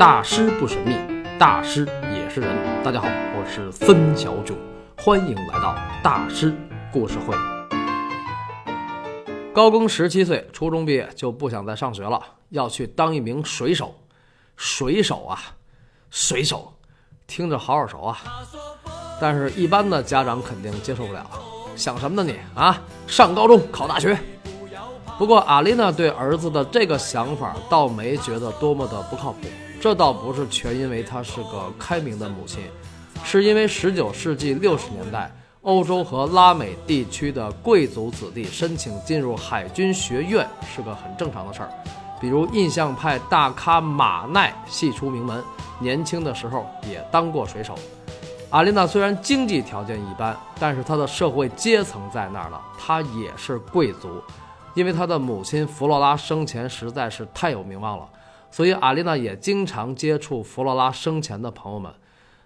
大师不神秘，大师也是人。大家好，我是森小九，欢迎来到大师故事会。高更十七岁，初中毕业就不想再上学了，要去当一名水手。水手啊，水手，听着好耳熟啊。但是，一般的家长肯定接受不了。想什么呢你啊？上高中考大学？不过，阿丽娜对儿子的这个想法倒没觉得多么的不靠谱。这倒不是全因为她是个开明的母亲，是因为19世纪60年代，欧洲和拉美地区的贵族子弟申请进入海军学院是个很正常的事儿。比如印象派大咖马奈系出名门，年轻的时候也当过水手。阿丽娜虽然经济条件一般，但是她的社会阶层在那儿了，她也是贵族。因为她的母亲弗洛拉生前实在是太有名望了，所以阿丽娜也经常接触弗罗拉生前的朋友们，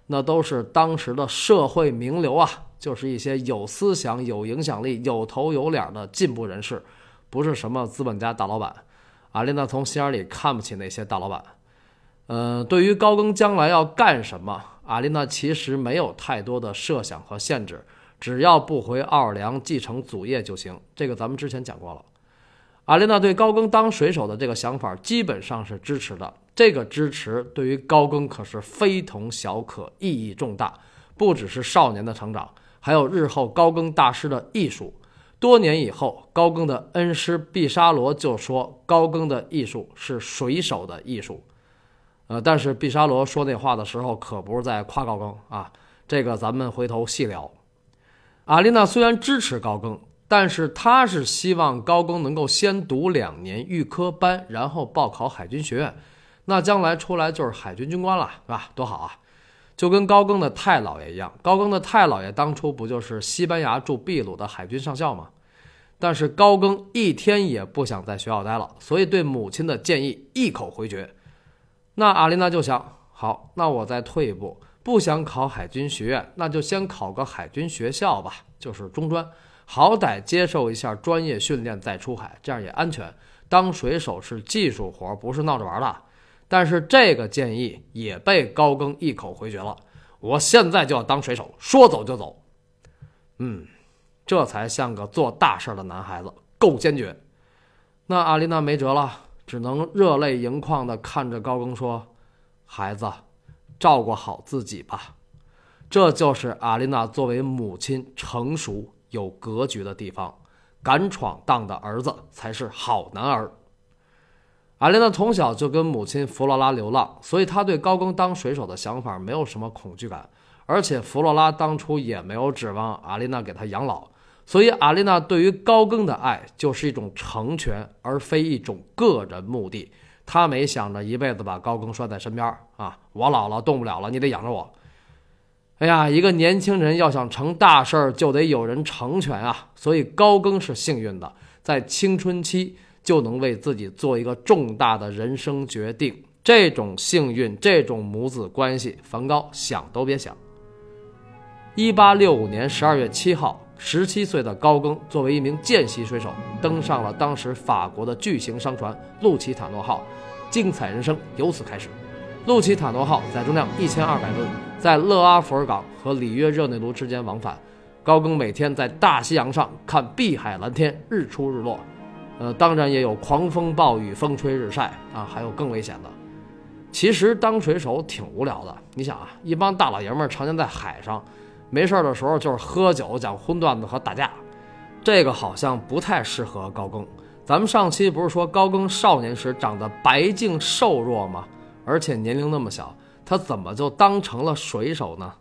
那都是当时的社会名流啊，就是一些有思想、有影响力、有头有脸的进步人士，不是什么资本家大老板。阿丽娜从心眼里看不起那些大老板。呃，对于高更将来要干什么，阿丽娜其实没有太多的设想和限制，只要不回奥尔良继承祖业就行。这个咱们之前讲过了。阿丽娜对高更当水手的这个想法基本上是支持的。这个支持对于高更可是非同小可，意义重大。不只是少年的成长，还有日后高更大师的艺术。多年以后，高更的恩师毕沙罗就说，高更的艺术是水手的艺术。呃，但是毕沙罗说那话的时候，可不是在夸高更啊。这个咱们回头细聊。阿丽娜虽然支持高更。但是他是希望高更能够先读两年预科班，然后报考海军学院，那将来出来就是海军军官了，是吧？多好啊！就跟高更的太姥爷一样，高更的太姥爷当初不就是西班牙驻秘鲁的海军上校吗？但是高更一天也不想在学校待了，所以对母亲的建议一口回绝。那阿丽娜就想，好，那我再退一步，不想考海军学院，那就先考个海军学校吧，就是中专。好歹接受一下专业训练再出海，这样也安全。当水手是技术活，不是闹着玩的。但是这个建议也被高更一口回绝了。我现在就要当水手，说走就走。嗯，这才像个做大事的男孩子，够坚决。那阿丽娜没辙了，只能热泪盈眶地看着高更说：“孩子，照顾好自己吧。”这就是阿丽娜作为母亲成熟。有格局的地方，敢闯荡的儿子才是好男儿。阿莲娜从小就跟母亲弗罗拉流浪，所以她对高更当水手的想法没有什么恐惧感。而且弗罗拉当初也没有指望阿丽娜给他养老，所以阿丽娜对于高更的爱就是一种成全，而非一种个人目的。她没想着一辈子把高更拴在身边啊，我老了动不了了，你得养着我。哎呀，一个年轻人要想成大事儿，就得有人成全啊！所以高更是幸运的，在青春期就能为自己做一个重大的人生决定。这种幸运，这种母子关系，梵高想都别想。一八六五年十二月七号，十七岁的高更作为一名见习水手，登上了当时法国的巨型商船“路奇塔诺号”，精彩人生由此开始。路奇塔诺号载重量一千二百吨，在勒阿弗尔港和里约热内卢之间往返。高更每天在大西洋上看碧海蓝天，日出日落。呃，当然也有狂风暴雨、风吹日晒啊，还有更危险的。其实当水手挺无聊的。你想啊，一帮大老爷们儿常年在海上，没事的时候就是喝酒、讲荤段子和打架。这个好像不太适合高更。咱们上期不是说高更少年时长得白净瘦弱吗？而且年龄那么小，他怎么就当成了水手呢？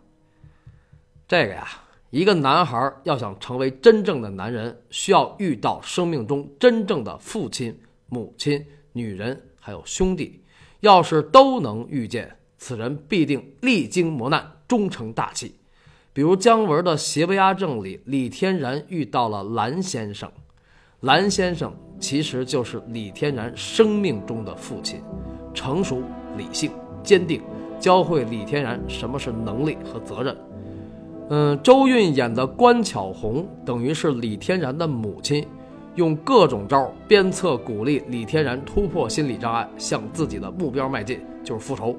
这个呀，一个男孩要想成为真正的男人，需要遇到生命中真正的父亲、母亲、女人，还有兄弟。要是都能遇见，此人必定历经磨难，终成大器。比如姜文的《邪不压正》里，李天然遇到了蓝先生，蓝先生其实就是李天然生命中的父亲，成熟。理性、坚定，教会李天然什么是能力和责任。嗯，周韵演的关巧红等于是李天然的母亲，用各种招鞭策鼓励李天然突破心理障碍，向自己的目标迈进，就是复仇。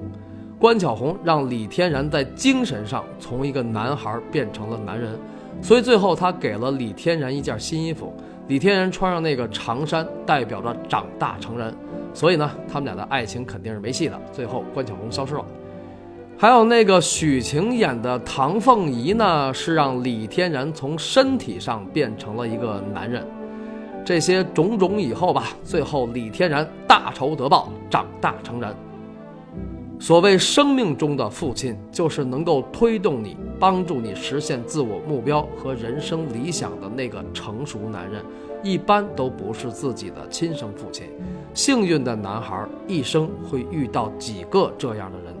关巧红让李天然在精神上从一个男孩变成了男人，所以最后他给了李天然一件新衣服，李天然穿上那个长衫，代表着长大成人。所以呢，他们俩的爱情肯定是没戏的。最后关巧红消失了。还有那个许晴演的唐凤仪呢，是让李天然从身体上变成了一个男人。这些种种以后吧，最后李天然大仇得报，长大成人。所谓生命中的父亲，就是能够推动你、帮助你实现自我目标和人生理想的那个成熟男人，一般都不是自己的亲生父亲。幸运的男孩一生会遇到几个这样的人。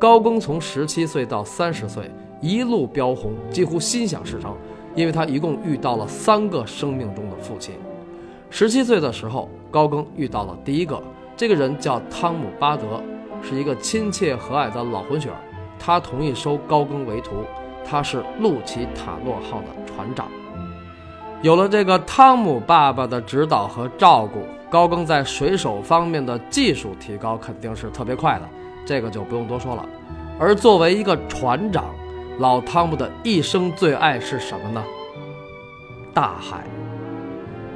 高更从十七岁到三十岁，一路飙红，几乎心想事成，因为他一共遇到了三个生命中的父亲。十七岁的时候，高更遇到了第一个，这个人叫汤姆·巴德，是一个亲切和蔼的老混血儿。他同意收高更为徒，他是路奇塔诺号的船长。有了这个汤姆爸爸的指导和照顾，高更在水手方面的技术提高肯定是特别快的，这个就不用多说了。而作为一个船长，老汤姆的一生最爱是什么呢？大海。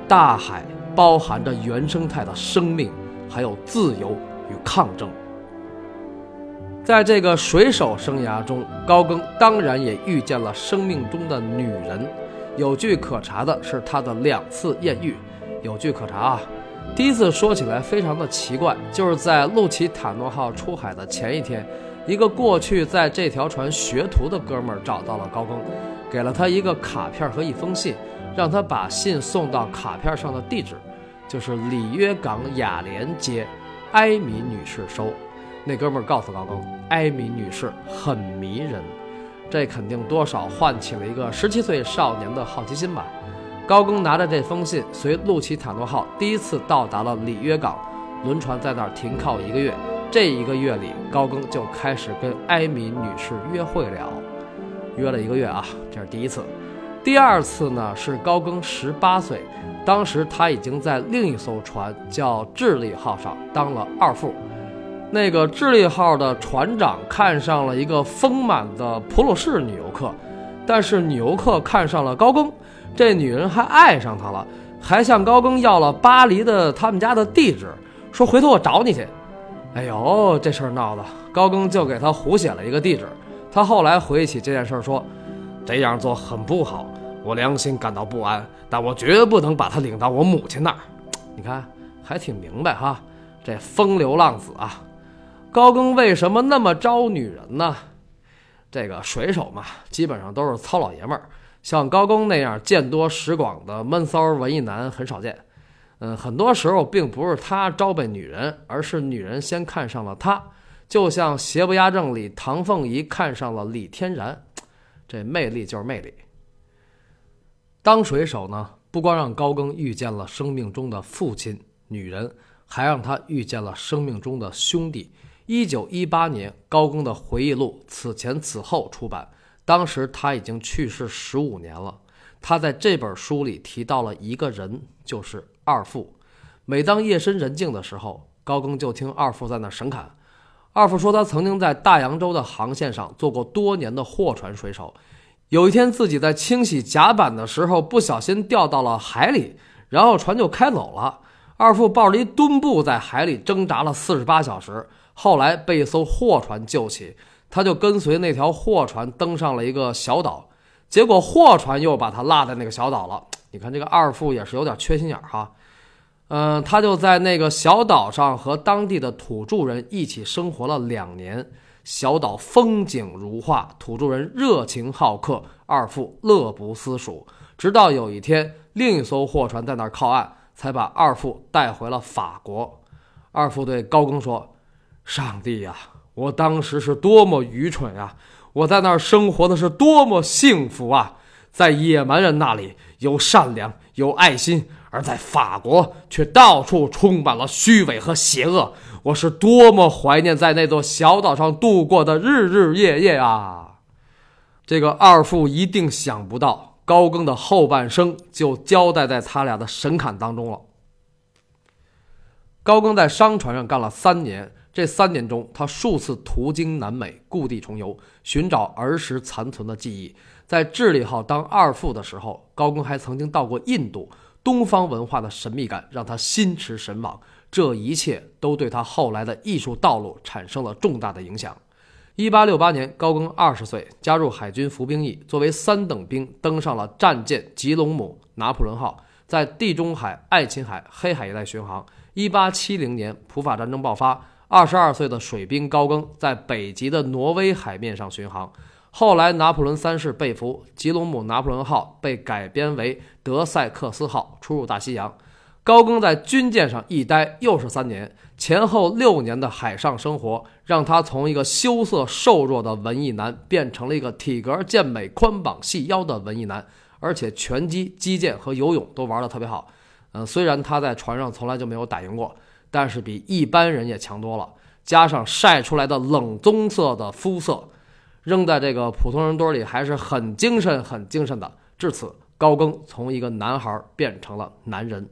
大海包含着原生态的生命，还有自由与抗争。在这个水手生涯中，高更当然也遇见了生命中的女人。有据可查的是他的两次艳遇。有据可查啊，第一次说起来非常的奇怪，就是在路奇塔诺号出海的前一天，一个过去在这条船学徒的哥们儿找到了高更，给了他一个卡片和一封信。让他把信送到卡片上的地址，就是里约港雅莲街，埃米女士收。那哥们儿告诉高更，埃米女士很迷人，这肯定多少唤起了一个十七岁少年的好奇心吧。高更拿着这封信，随路奇塔诺号第一次到达了里约港，轮船在那儿停靠一个月。这一个月里，高更就开始跟埃米女士约会了，约了一个月啊，这是第一次。第二次呢是高更十八岁，当时他已经在另一艘船叫智利号上当了二副。那个智利号的船长看上了一个丰满的普鲁士女游客，但是女游客看上了高更，这女人还爱上他了，还向高更要了巴黎的他们家的地址，说回头我找你去。哎呦，这事儿闹的，高更就给他胡写了一个地址。他后来回忆起这件事说。这样做很不好，我良心感到不安，但我绝不能把他领到我母亲那儿。你看，还挺明白哈，这风流浪子啊！高更为什么那么招女人呢？这个水手嘛，基本上都是糙老爷们儿，像高更那样见多识广的闷骚文艺男很少见。嗯，很多时候并不是他招被女人，而是女人先看上了他，就像《邪不压正》里唐凤仪看上了李天然。这魅力就是魅力。当水手呢，不光让高更遇见了生命中的父亲、女人，还让他遇见了生命中的兄弟。一九一八年，高更的回忆录《此前此后》出版，当时他已经去世十五年了。他在这本书里提到了一个人，就是二副。每当夜深人静的时候，高更就听二副在那神侃。二副说，他曾经在大洋洲的航线上做过多年的货船水手。有一天，自己在清洗甲板的时候，不小心掉到了海里，然后船就开走了。二副抱着一墩布在海里挣扎了四十八小时，后来被一艘货船救起。他就跟随那条货船登上了一个小岛，结果货船又把他落在那个小岛了。你看，这个二副也是有点缺心眼哈。嗯，他就在那个小岛上和当地的土著人一起生活了两年。小岛风景如画，土著人热情好客，二副乐不思蜀。直到有一天，另一艘货船在那儿靠岸，才把二副带回了法国。二副对高更说：“上帝呀，我当时是多么愚蠢呀！我在那儿生活的是多么幸福啊！在野蛮人那里有善良，有爱心。”而在法国，却到处充满了虚伪和邪恶。我是多么怀念在那座小岛上度过的日日夜夜啊！这个二副一定想不到，高更的后半生就交代在他俩的神侃当中了。高更在商船上干了三年，这三年中，他数次途经南美，故地重游，寻找儿时残存的记忆。在智利号当二副的时候，高更还曾经到过印度。东方文化的神秘感让他心驰神往，这一切都对他后来的艺术道路产生了重大的影响。一八六八年，高更二十岁，加入海军服兵役，作为三等兵登上了战舰吉隆姆拿破仑号，在地中海、爱琴海、黑海一带巡航。一八七零年，普法战争爆发，二十二岁的水兵高更在北极的挪威海面上巡航。后来，拿破仑三世被俘，吉隆姆拿破仑号被改编为德塞克斯号，出入大西洋。高更在军舰上一待又是三年，前后六年的海上生活，让他从一个羞涩瘦弱的文艺男，变成了一个体格健美、宽膀细腰的文艺男，而且拳击、击剑和游泳都玩得特别好。嗯，虽然他在船上从来就没有打赢过，但是比一般人也强多了。加上晒出来的冷棕色的肤色。扔在这个普通人堆里还是很精神、很精神的。至此，高更从一个男孩变成了男人。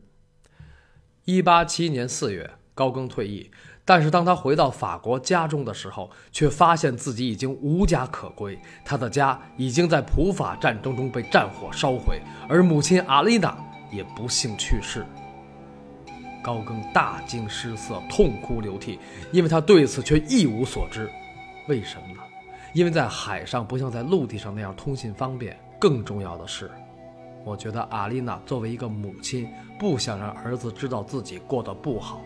一八七一年四月，高更退役，但是当他回到法国家中的时候，却发现自己已经无家可归。他的家已经在普法战争中被战火烧毁，而母亲阿丽娜也不幸去世。高更大惊失色，痛哭流涕，因为他对此却一无所知。为什么呢？因为在海上不像在陆地上那样通信方便，更重要的是，我觉得阿丽娜作为一个母亲，不想让儿子知道自己过得不好。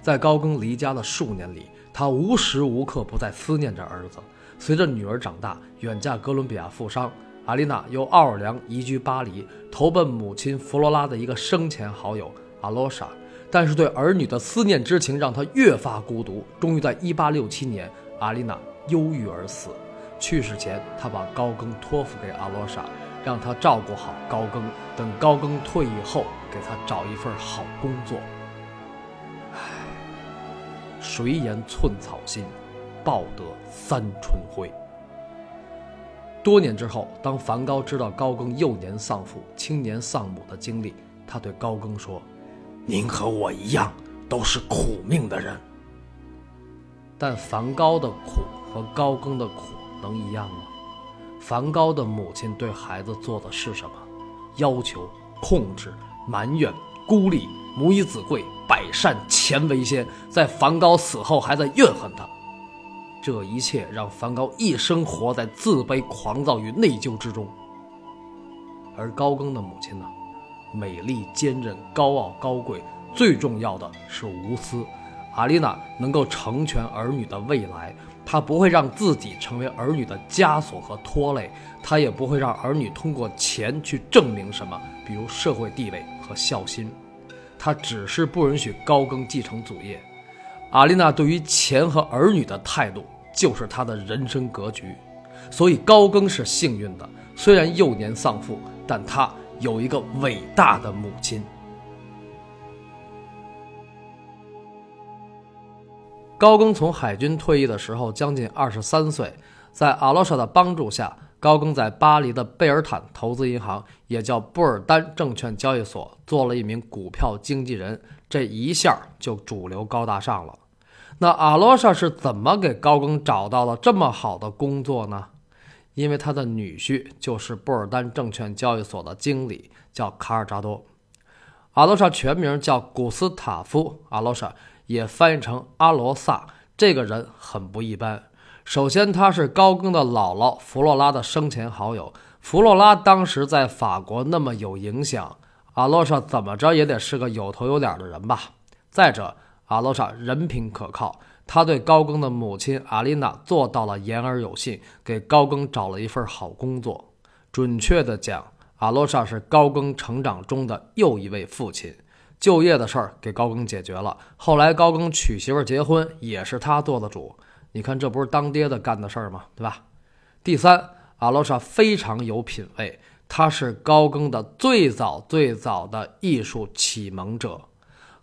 在高更离家的数年里，他无时无刻不在思念着儿子。随着女儿长大，远嫁哥伦比亚富商，阿丽娜由奥尔良移居巴黎，投奔母亲弗罗拉的一个生前好友阿罗莎。但是对儿女的思念之情让他越发孤独。终于在1867年，阿丽娜。忧郁而死，去世前，他把高更托付给阿罗莎，让他照顾好高更，等高更退役后，给他找一份好工作。唉，谁言寸草心，报得三春晖。多年之后，当梵高知道高更幼年丧父、青年丧母的经历，他对高更说：“您和我一样，都是苦命的人。”但梵高的苦。和高更的苦能一样吗？梵高的母亲对孩子做的是什么？要求、控制、埋怨、孤立，母以子贵，百善钱为先。在梵高死后，还在怨恨他。这一切让梵高一生活在自卑、狂躁与内疚之中。而高更的母亲呢？美丽、坚韧、高傲、高贵，最重要的是无私。阿丽娜能够成全儿女的未来。她不会让自己成为儿女的枷锁和拖累，她也不会让儿女通过钱去证明什么，比如社会地位和孝心。她只是不允许高更继承祖业。阿丽娜对于钱和儿女的态度，就是她的人生格局。所以高更是幸运的，虽然幼年丧父，但他有一个伟大的母亲。高更从海军退役的时候将近二十三岁，在阿罗莎的帮助下，高更在巴黎的贝尔坦投资银行，也叫布尔丹证券交易所，做了一名股票经纪人，这一下就主流高大上了。那阿罗莎是怎么给高更找到了这么好的工作呢？因为他的女婿就是布尔丹证券交易所的经理，叫卡尔扎多。阿罗莎全名叫古斯塔夫·阿罗莎。也翻译成阿罗萨，这个人很不一般。首先，他是高更的姥姥弗洛拉的生前好友。弗洛拉当时在法国那么有影响，阿罗莎怎么着也得是个有头有脸的人吧？再者，阿罗莎人品可靠，他对高更的母亲阿丽娜做到了言而有信，给高更找了一份好工作。准确的讲，阿罗莎是高更成长中的又一位父亲。就业的事儿给高更解决了，后来高更娶媳妇结婚也是他做的主。你看，这不是当爹的干的事儿吗？对吧？第三，阿罗莎非常有品位，他是高更的最早最早的艺术启蒙者。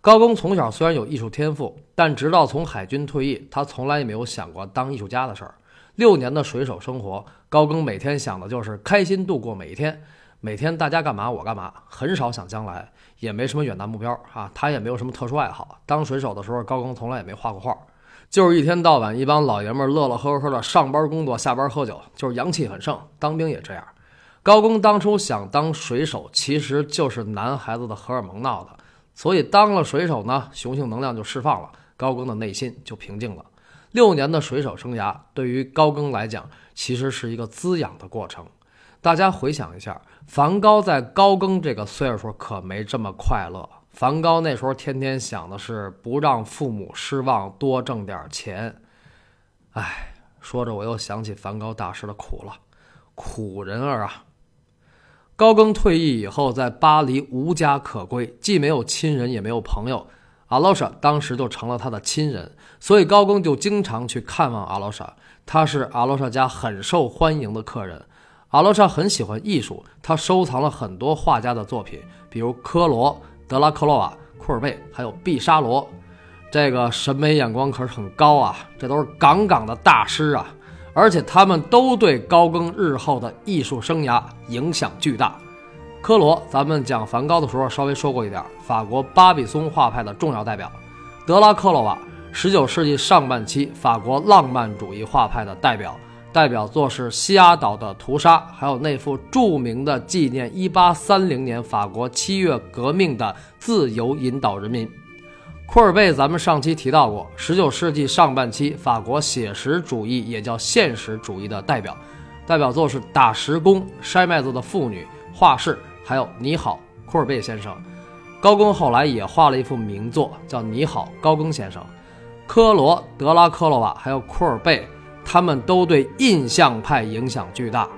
高更从小虽然有艺术天赋，但直到从海军退役，他从来也没有想过当艺术家的事儿。六年的水手生活，高更每天想的就是开心度过每一天。每天大家干嘛我干嘛，很少想将来，也没什么远大目标啊。他也没有什么特殊爱好。当水手的时候，高更从来也没画过画，就是一天到晚一帮老爷们乐乐呵呵的上班工作，下班喝酒，就是阳气很盛。当兵也这样。高更当初想当水手，其实就是男孩子的荷尔蒙闹的，所以当了水手呢，雄性能量就释放了，高更的内心就平静了。六年的水手生涯对于高更来讲，其实是一个滋养的过程。大家回想一下，梵高在高更这个岁数可没这么快乐。梵高那时候天天想的是不让父母失望，多挣点钱。哎，说着我又想起梵高大师的苦了，苦人儿啊！高更退役以后，在巴黎无家可归，既没有亲人，也没有朋友。阿罗莎当时就成了他的亲人，所以高更就经常去看望阿罗莎。他是阿罗莎家很受欢迎的客人。阿罗莎很喜欢艺术，他收藏了很多画家的作品，比如科罗、德拉克洛瓦、库尔贝，还有毕沙罗。这个审美眼光可是很高啊，这都是杠杠的大师啊！而且他们都对高更日后的艺术生涯影响巨大。科罗，咱们讲梵高的时候稍微说过一点，法国巴比松画派的重要代表；德拉克洛瓦，十九世纪上半期法国浪漫主义画派的代表。代表作是西雅岛的屠杀，还有那幅著名的纪念1830年法国七月革命的《自由引导人民》。库尔贝，咱们上期提到过，19世纪上半期法国写实主义也叫现实主义的代表，代表作是《打石工》《筛麦子的妇女》《画室》，还有《你好，库尔贝先生》。高更后来也画了一幅名作，叫《你好，高更先生》。科罗、德拉克洛瓦还有库尔贝。他们都对印象派影响巨大，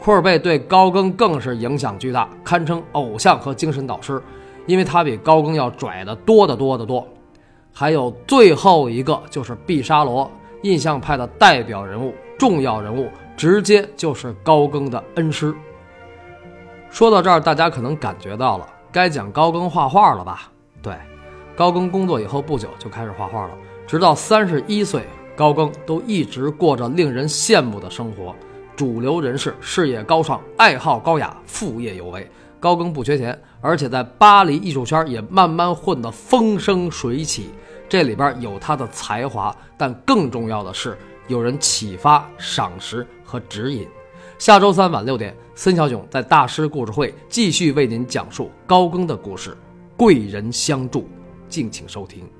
库尔贝对高更更是影响巨大，堪称偶像和精神导师，因为他比高更要拽得多得多得多。还有最后一个就是毕沙罗，印象派的代表人物、重要人物，直接就是高更的恩师。说到这儿，大家可能感觉到了，该讲高更画画了吧？对，高更工作以后不久就开始画画了，直到三十一岁。高更都一直过着令人羡慕的生活，主流人士，事业高尚，爱好高雅，副业有为。高更不缺钱，而且在巴黎艺术圈也慢慢混得风生水起。这里边有他的才华，但更重要的是有人启发、赏识和指引。下周三晚六点，孙小囧在大师故事会继续为您讲述高更的故事，贵人相助，敬请收听。